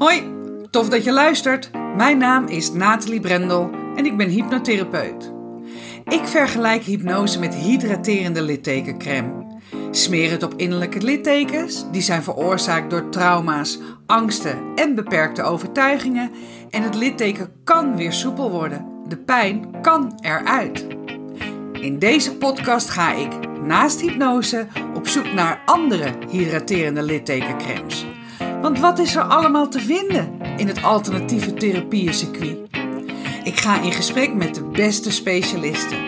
Hoi, tof dat je luistert. Mijn naam is Nathalie Brendel en ik ben hypnotherapeut. Ik vergelijk hypnose met hydraterende littekencrème. Smeer het op innerlijke littekens, die zijn veroorzaakt door trauma's, angsten en beperkte overtuigingen. En het litteken kan weer soepel worden. De pijn kan eruit. In deze podcast ga ik, naast hypnose, op zoek naar andere hydraterende littekencremes. Want wat is er allemaal te vinden in het alternatieve therapieëncircuit? Ik ga in gesprek met de beste specialisten.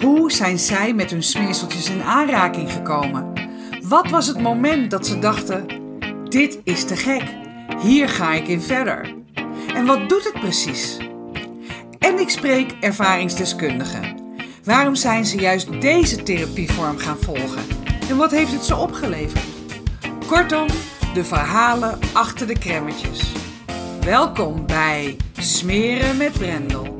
Hoe zijn zij met hun smeerseltjes in aanraking gekomen? Wat was het moment dat ze dachten: dit is te gek, hier ga ik in verder? En wat doet het precies? En ik spreek ervaringsdeskundigen. Waarom zijn ze juist deze therapievorm gaan volgen? En wat heeft het ze opgeleverd? Kortom, de verhalen achter de kremmetjes. Welkom bij Smeren met Brendel.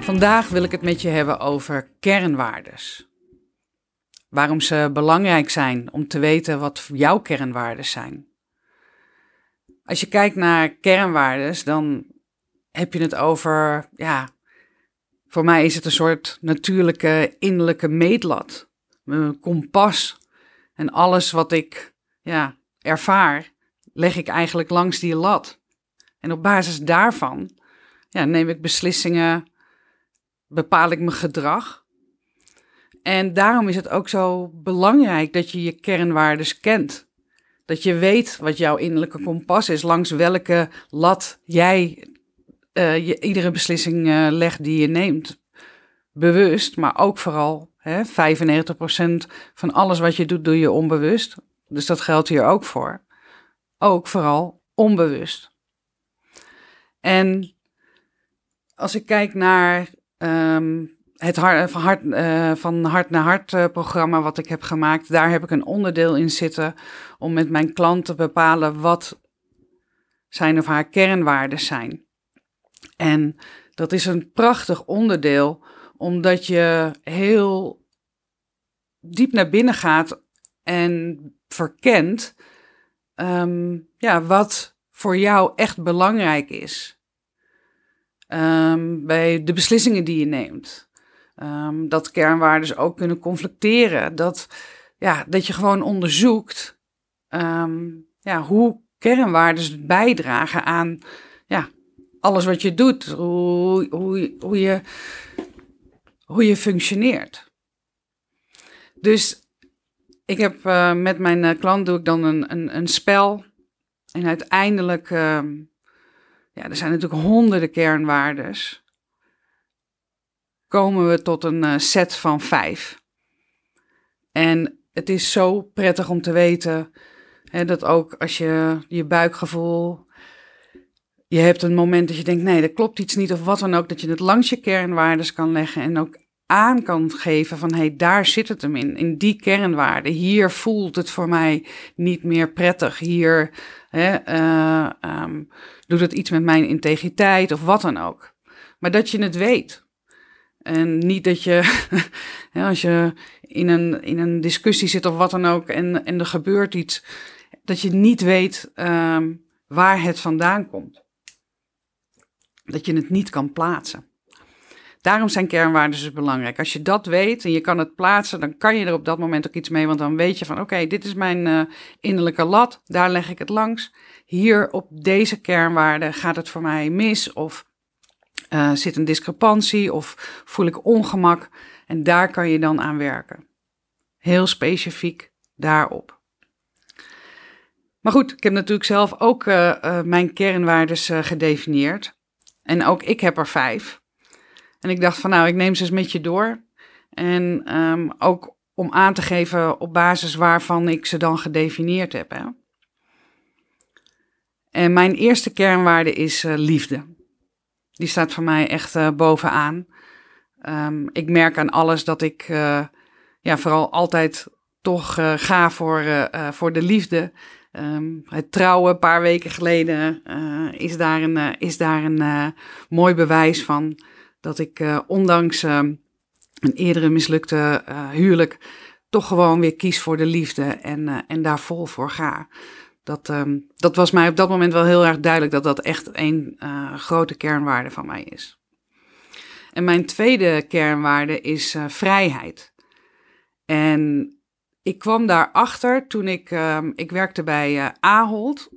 Vandaag wil ik het met je hebben over kernwaardes. Waarom ze belangrijk zijn om te weten wat jouw kernwaarden zijn. Als je kijkt naar kernwaardes, dan heb je het over, ja, voor mij is het een soort natuurlijke innerlijke meetlat. Mijn kompas. En alles wat ik ja, ervaar, leg ik eigenlijk langs die lat. En op basis daarvan ja, neem ik beslissingen, bepaal ik mijn gedrag. En daarom is het ook zo belangrijk dat je je kernwaardes kent. Dat je weet wat jouw innerlijke kompas is, langs welke lat jij uh, je, iedere beslissing uh, legt die je neemt. Bewust, maar ook vooral hè, 95% van alles wat je doet, doe je onbewust. Dus dat geldt hier ook voor. Ook vooral onbewust. En als ik kijk naar um, het hart, van, hart, uh, van hart naar hart uh, programma wat ik heb gemaakt, daar heb ik een onderdeel in zitten om met mijn klant te bepalen wat zijn of haar kernwaarden zijn. En dat is een prachtig onderdeel, omdat je heel diep naar binnen gaat en verkent um, ja, wat voor jou echt belangrijk is. Um, bij de beslissingen die je neemt. Um, dat kernwaarden ook kunnen conflicteren. Dat, ja, dat je gewoon onderzoekt um, ja, hoe kernwaarden bijdragen aan ja, alles wat je doet. Hoe, hoe, hoe, je, hoe je functioneert. Dus ik heb uh, met mijn uh, klant doe ik dan een, een, een spel. En uiteindelijk, uh, ja, er zijn natuurlijk honderden kernwaardes komen we tot een uh, set van vijf. En het is zo prettig om te weten hè, dat ook als je je buikgevoel, je hebt een moment dat je denkt, nee, dat klopt iets niet of wat dan ook, dat je het langs je kernwaardes kan leggen en ook aan kan geven van, hé, hey, daar zit het hem in, in die kernwaarden. Hier voelt het voor mij niet meer prettig. Hier hè, uh, um, doet het iets met mijn integriteit of wat dan ook. Maar dat je het weet. En niet dat je, ja, als je in een, in een discussie zit of wat dan ook en, en er gebeurt iets, dat je niet weet um, waar het vandaan komt. Dat je het niet kan plaatsen. Daarom zijn kernwaarden dus belangrijk. Als je dat weet en je kan het plaatsen, dan kan je er op dat moment ook iets mee. Want dan weet je van oké, dit is mijn uh, innerlijke lat, daar leg ik het langs. Hier op deze kernwaarden gaat het voor mij mis of uh, zit een discrepantie of voel ik ongemak? En daar kan je dan aan werken. Heel specifiek daarop. Maar goed, ik heb natuurlijk zelf ook uh, uh, mijn kernwaardes gedefinieerd. En ook ik heb er vijf. En ik dacht van nou, ik neem ze eens met je door. En um, ook om aan te geven op basis waarvan ik ze dan gedefinieerd heb. Hè. En mijn eerste kernwaarde is liefde. Die staat voor mij echt uh, bovenaan. Um, ik merk aan alles dat ik uh, ja, vooral altijd toch uh, ga voor, voor de liefde. Ehm, het trouwen een paar weken geleden is daar een, is daar een mooi bewijs van dat ik ondanks een eerdere mislukte huwelijk toch gewoon weer kies voor de liefde en, en daar vol voor ga. Dat, ehm, dat was mij op dat moment wel heel erg duidelijk dat dat echt een grote kernwaarde van mij is. En mijn tweede kernwaarde is uh, vrijheid. En ik kwam daarachter toen ik, um, ik werkte bij uh, Ahold.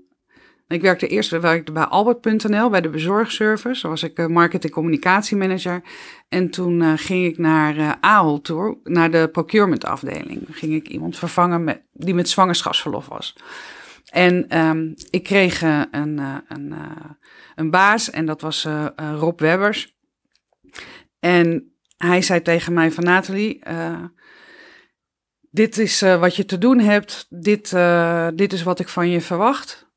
Ik werkte eerst bij Albert.nl, bij de bezorgservice. Daar was ik uh, marketing communicatiemanager. En toen ging ik naar Ahold toe, naar de procurement afdeling. ging ik iemand vervangen die met zwangerschapsverlof was. En um, ik kreeg een, een, een baas en dat was Rob Webbers. En hij zei tegen mij van Nathalie, dit is wat je te doen hebt, dit, dit is wat ik van je verwacht.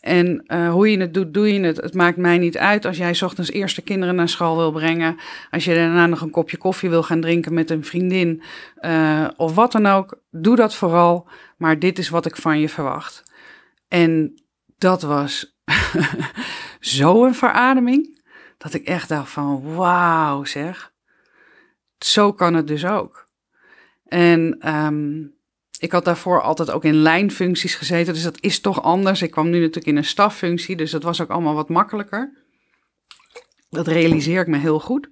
En hoe je het doet, doe je het. Het maakt mij niet uit als jij ochtends eerst de kinderen naar school wil brengen. Als je daarna nog een kopje koffie wil gaan drinken met een vriendin of wat dan ook. Doe dat vooral, maar dit is wat ik van je verwacht. En dat was zo'n verademing. Dat ik echt dacht van wauw zeg. Zo kan het dus ook. En um, ik had daarvoor altijd ook in lijnfuncties gezeten, dus dat is toch anders. Ik kwam nu natuurlijk in een staffunctie, dus dat was ook allemaal wat makkelijker. Dat realiseer ik me heel goed.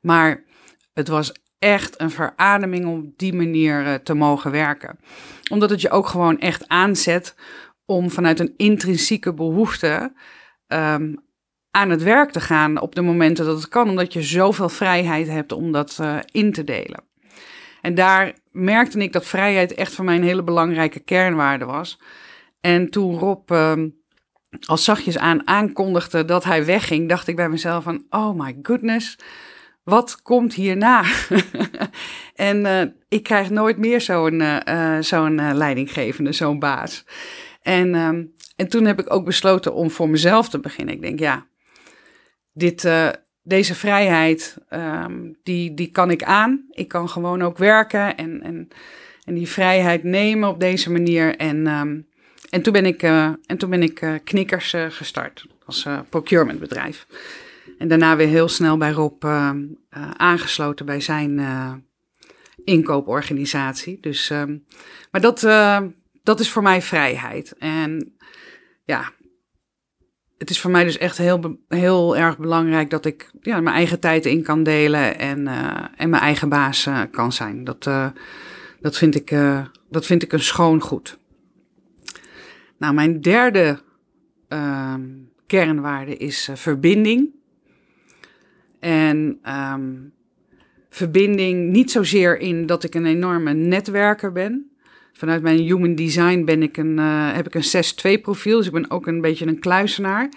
Maar het was echt een verademing om die manier uh, te mogen werken. Omdat het je ook gewoon echt aanzet om vanuit een intrinsieke behoefte um, aan het werk te gaan op de momenten dat het kan, omdat je zoveel vrijheid hebt om dat uh, in te delen. En daar merkte ik dat vrijheid echt voor mij een hele belangrijke kernwaarde was. En toen Rob uh, al zachtjes aan aankondigde dat hij wegging, dacht ik bij mezelf van, oh my goodness, wat komt hierna? en uh, ik krijg nooit meer zo'n uh, zo'n leidinggevende, zo'n baas. En, um, en toen heb ik ook besloten om voor mezelf te beginnen. Ik denk, ja, dit, deze vrijheid, um, die, die kan ik aan. Ik kan gewoon ook werken en, en, die vrijheid nemen op deze manier. En, um, en toen ben ik, en toen ben ik Knikkers gestart als procurementbedrijf. En daarna weer heel snel bij Rob aangesloten bij zijn inkooporganisatie. Dus, um, maar dat, dat is voor mij vrijheid. En ja, het is voor mij dus echt heel, heel erg belangrijk dat ik ja, mijn eigen tijd in kan delen en, en mijn eigen baas kan zijn. Dat, dat, vind ik, dat vind ik een schoon goed. Nou, mijn derde ehm, kernwaarde is verbinding. En um, verbinding niet zozeer in dat ik een enorme netwerker ben. Vanuit mijn human design ben ik een, uh, heb ik een 6-2 profiel, dus ik ben ook een beetje een kluisenaar.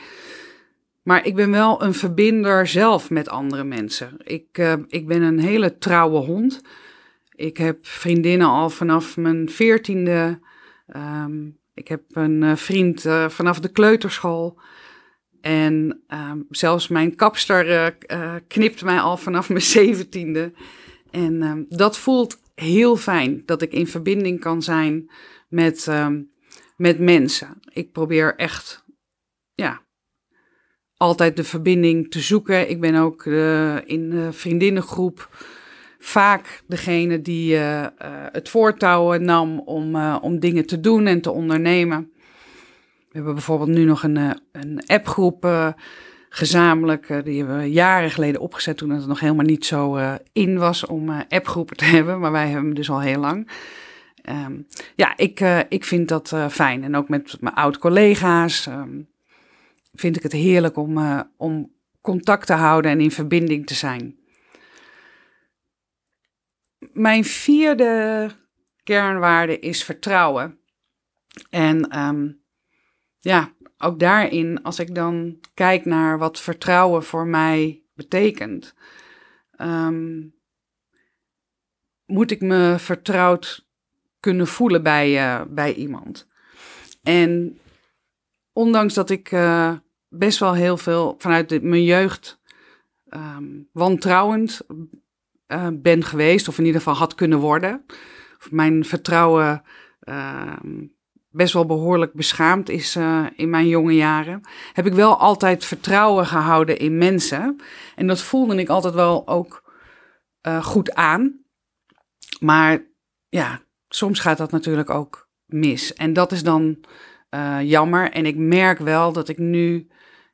Maar ik ben wel een verbinder zelf met andere mensen. Ik, uh, ik ben een hele trouwe hond. Ik heb vriendinnen al vanaf mijn veertiende. Um, ik heb een uh, vriend vanaf de kleuterschool. En um, zelfs mijn kapster knipt mij al vanaf mijn zeventiende. En um, dat voelt heel fijn dat ik in verbinding kan zijn met, uh, met mensen. Ik probeer echt, ja, altijd de verbinding te zoeken. Ik ben ook uh, in de vriendinnengroep vaak degene die het voortouw nam om, om dingen te doen en te ondernemen. We hebben bijvoorbeeld nu nog een, een appgroep gezamenlijk. Uh, die hebben we jaren geleden opgezet toen het nog helemaal niet zo in was om appgroepen te hebben. Maar wij hebben hem dus al heel lang. Um, ja, ik, ik vind dat fijn. En ook met mijn oud-collega's um, vind ik het heerlijk om, om contact te houden en in verbinding te zijn. Mijn vierde kernwaarde is vertrouwen. En um, ja, ook daarin, als ik dan kijk naar wat vertrouwen voor mij betekent, um, moet ik me vertrouwd kunnen voelen bij, uh, bij iemand. En ondanks dat ik uh, best wel heel veel vanuit de, mijn jeugd um, wantrouwend uh, ben geweest, of in ieder geval had kunnen worden, of mijn vertrouwen best wel behoorlijk beschaamd is uh, in mijn jonge jaren, heb ik wel altijd vertrouwen gehouden in mensen. En dat voelde ik altijd wel ook uh, goed aan. Maar ja, soms gaat dat natuurlijk ook mis. En dat is dan uh, jammer. En ik merk wel dat ik nu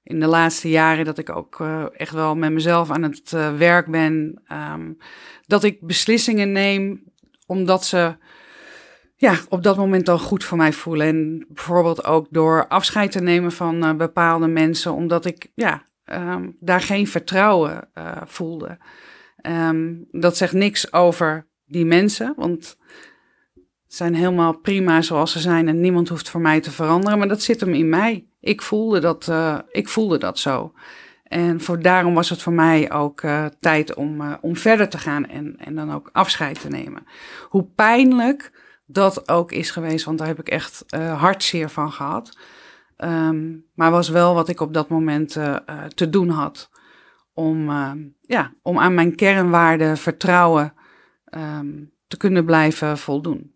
in de laatste jaren dat ik ook echt wel met mezelf aan het werk ben. Um, dat ik beslissingen neem omdat ze ja, op dat moment dan goed voor mij voelen. En bijvoorbeeld ook door afscheid te nemen van uh, bepaalde mensen, omdat ik ja, um, daar geen vertrouwen voelde. Um, dat zegt niks over die mensen, want zijn helemaal prima zoals ze zijn en niemand hoeft voor mij te veranderen. Maar dat zit hem in mij. Ik voelde dat, uh, ik voelde dat zo. En voor, daarom was het voor mij ook tijd om, om verder te gaan en, en dan ook afscheid te nemen. Hoe pijnlijk dat ook is geweest, want daar heb ik echt hartzeer van gehad. Um, maar was wel wat ik op dat moment te doen had. Om, ja, om aan mijn kernwaarden vertrouwen um, te kunnen blijven voldoen.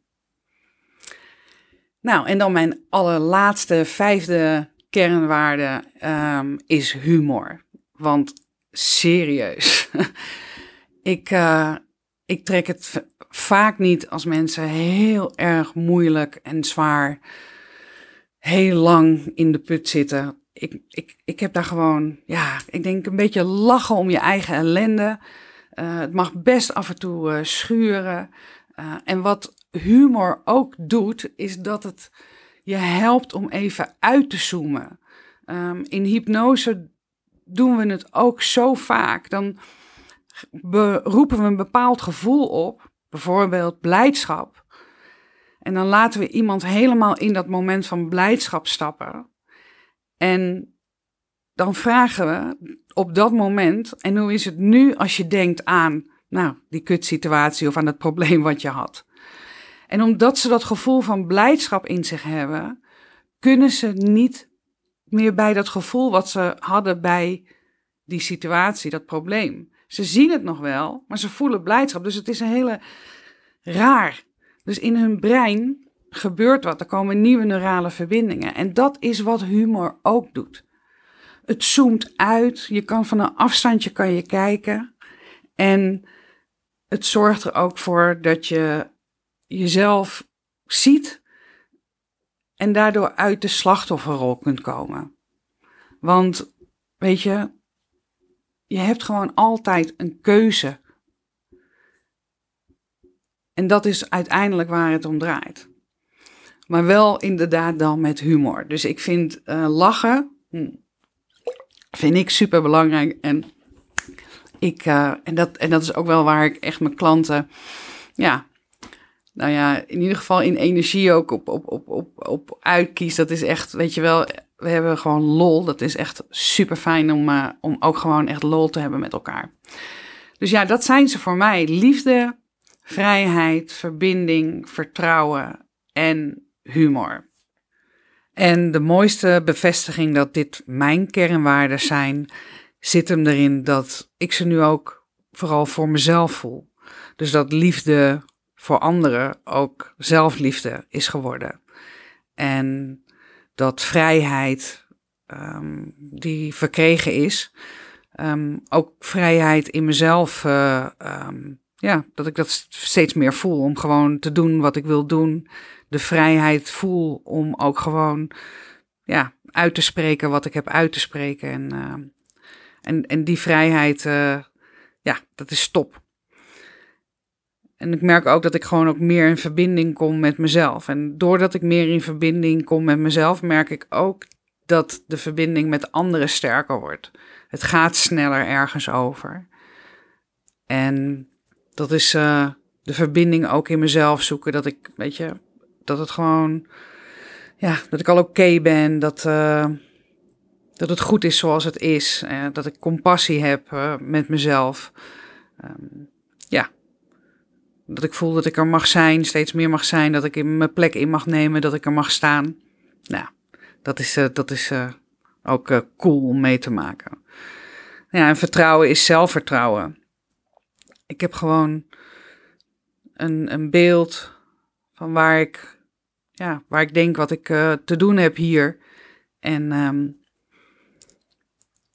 Nou, en dan mijn allerlaatste, vijfde kernwaarde is humor. Want serieus, ik, uh, ik trek het vaak niet als mensen heel erg moeilijk en zwaar heel lang in de put zitten. Ik, ik, ik heb daar gewoon, ja, ik denk een beetje lachen om je eigen ellende. Uh, het mag best af en toe uh, schuren. Uh, en wat humor ook doet, is dat het je helpt om even uit te zoomen. Um, in hypnose doen we het ook zo vaak. Dan roepen we een bepaald gevoel op, bijvoorbeeld blijdschap. En dan laten we iemand helemaal in dat moment van blijdschap stappen. En dan vragen we op dat moment, en hoe is het nu als je denkt aan, nou, die kutsituatie of aan het probleem wat je had? En omdat ze dat gevoel van blijdschap in zich hebben, kunnen ze niet meer bij dat gevoel wat ze hadden bij die situatie, dat probleem. Ze zien het nog wel, maar ze voelen blijdschap. Dus het is een hele raar. Dus in hun brein gebeurt wat. Er komen nieuwe neurale verbindingen. En dat is wat humor ook doet. Het zoomt uit. Je kan van een afstandje kan je kijken. En het zorgt er ook voor dat je jezelf ziet en daardoor uit de slachtofferrol kunt komen. Want weet je, je hebt gewoon altijd een keuze. En dat is uiteindelijk waar het om draait. Maar wel inderdaad dan met humor. Dus ik vind uh, lachen, hm, vind ik super belangrijk. En, ik, uh, en, dat, en dat is ook wel waar ik echt mijn klanten ja, nou ja, in ieder geval in energie ook op, op, op, op, op uitkies. Dat is echt, weet je wel, we hebben gewoon lol. Dat is echt super fijn om, uh, om ook gewoon echt lol te hebben met elkaar. Dus ja, dat zijn ze voor mij. Liefde, vrijheid, verbinding, vertrouwen en humor. En de mooiste bevestiging dat dit mijn kernwaarden zijn, zit hem erin dat ik ze nu ook vooral voor mezelf voel. Dus dat liefde, voor anderen ook zelfliefde is geworden. En dat vrijheid um, die verkregen is, um, ook vrijheid in mezelf, uh, um, ja, dat ik dat steeds meer voel om gewoon te doen wat ik wil doen. De vrijheid voel om ook gewoon, ja, uit te spreken wat ik heb uit te spreken. En, en, en die vrijheid, uh, ja, dat is top. En ik merk ook dat ik gewoon ook meer in verbinding kom met mezelf. En doordat ik meer in verbinding kom met mezelf, merk ik ook dat de verbinding met anderen sterker wordt. Het gaat sneller ergens over. En dat is uh, de verbinding ook in mezelf zoeken. Dat ik, weet je, dat het gewoon, ja, dat ik al oké ben. Dat, uh, dat het goed is zoals het is. Uh, dat ik compassie heb met mezelf. Um, ja, dat ik voel dat ik er mag zijn, steeds meer mag zijn, dat ik in mijn plek in mag nemen, dat ik er mag staan. Nou, dat is, uh, dat is uh, ook uh, cool om mee te maken. Ja, en vertrouwen is zelfvertrouwen. Ik heb gewoon een, een beeld van waar ik ja, waar ik denk wat ik te doen heb hier. En, ehm,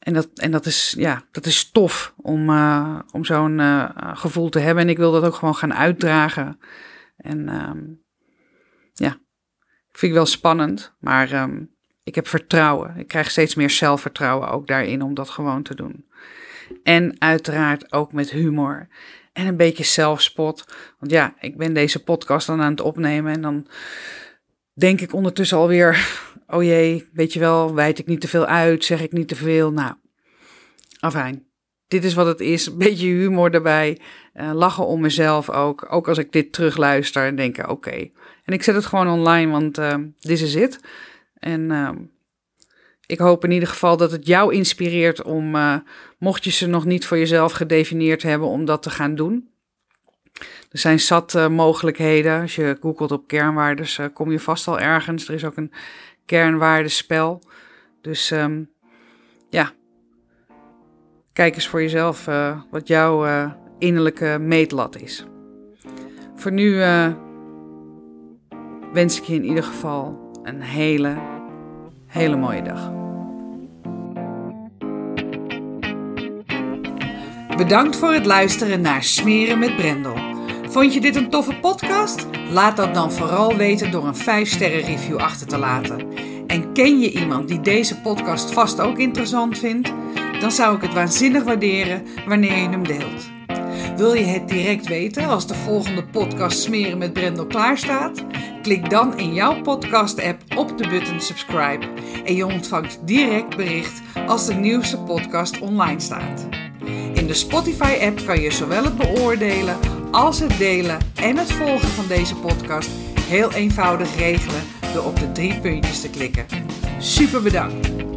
en, dat, en dat, is, ja, dat is tof om, om zo'n gevoel te hebben. En ik wil dat ook gewoon gaan uitdragen. En ehm, ja, vind ik wel spannend. Maar um, ik heb vertrouwen. Ik krijg steeds meer zelfvertrouwen ook daarin om dat gewoon te doen. En uiteraard ook met humor. En een beetje zelfspot. Want ja, ik ben deze podcast dan aan het opnemen. En dan denk ik ondertussen alweer: oh jee, weet je wel, wijd ik niet te veel uit? Zeg ik niet te veel? Nou, afijn. Dit is wat het is. Een beetje humor erbij. Uh, lachen om mezelf ook. Ook als ik dit terugluister en denk: oké. En ik zet het gewoon online, want dit is het. En uh, ik hoop in ieder geval dat het jou inspireert om, uh, mocht je ze nog niet voor jezelf gedefinieerd hebben, om dat te gaan doen. Er zijn zat uh, mogelijkheden. Als je googelt op kernwaardes, kom je vast al ergens. Er is ook een kernwaardespel. Dus um, ja, kijk eens voor jezelf wat jouw innerlijke meetlat is. Voor nu wens ik je in ieder geval een hele, hele mooie dag. Bedankt voor het luisteren naar Smeren met Brendel. Vond je dit een toffe podcast? Laat dat dan vooral weten door een 5-sterren review achter te laten. En ken je iemand die deze podcast vast ook interessant vindt? Dan zou ik het waanzinnig waarderen wanneer je hem deelt. Wil je het direct weten als de volgende podcast Smeren met Brendel klaar staat? Klik dan in jouw podcast-app op de button subscribe en je ontvangt direct bericht als de nieuwste podcast online staat. In de Spotify-app kan je zowel het beoordelen als het delen en het volgen van deze podcast heel eenvoudig regelen door op de drie puntjes te klikken. Super bedankt!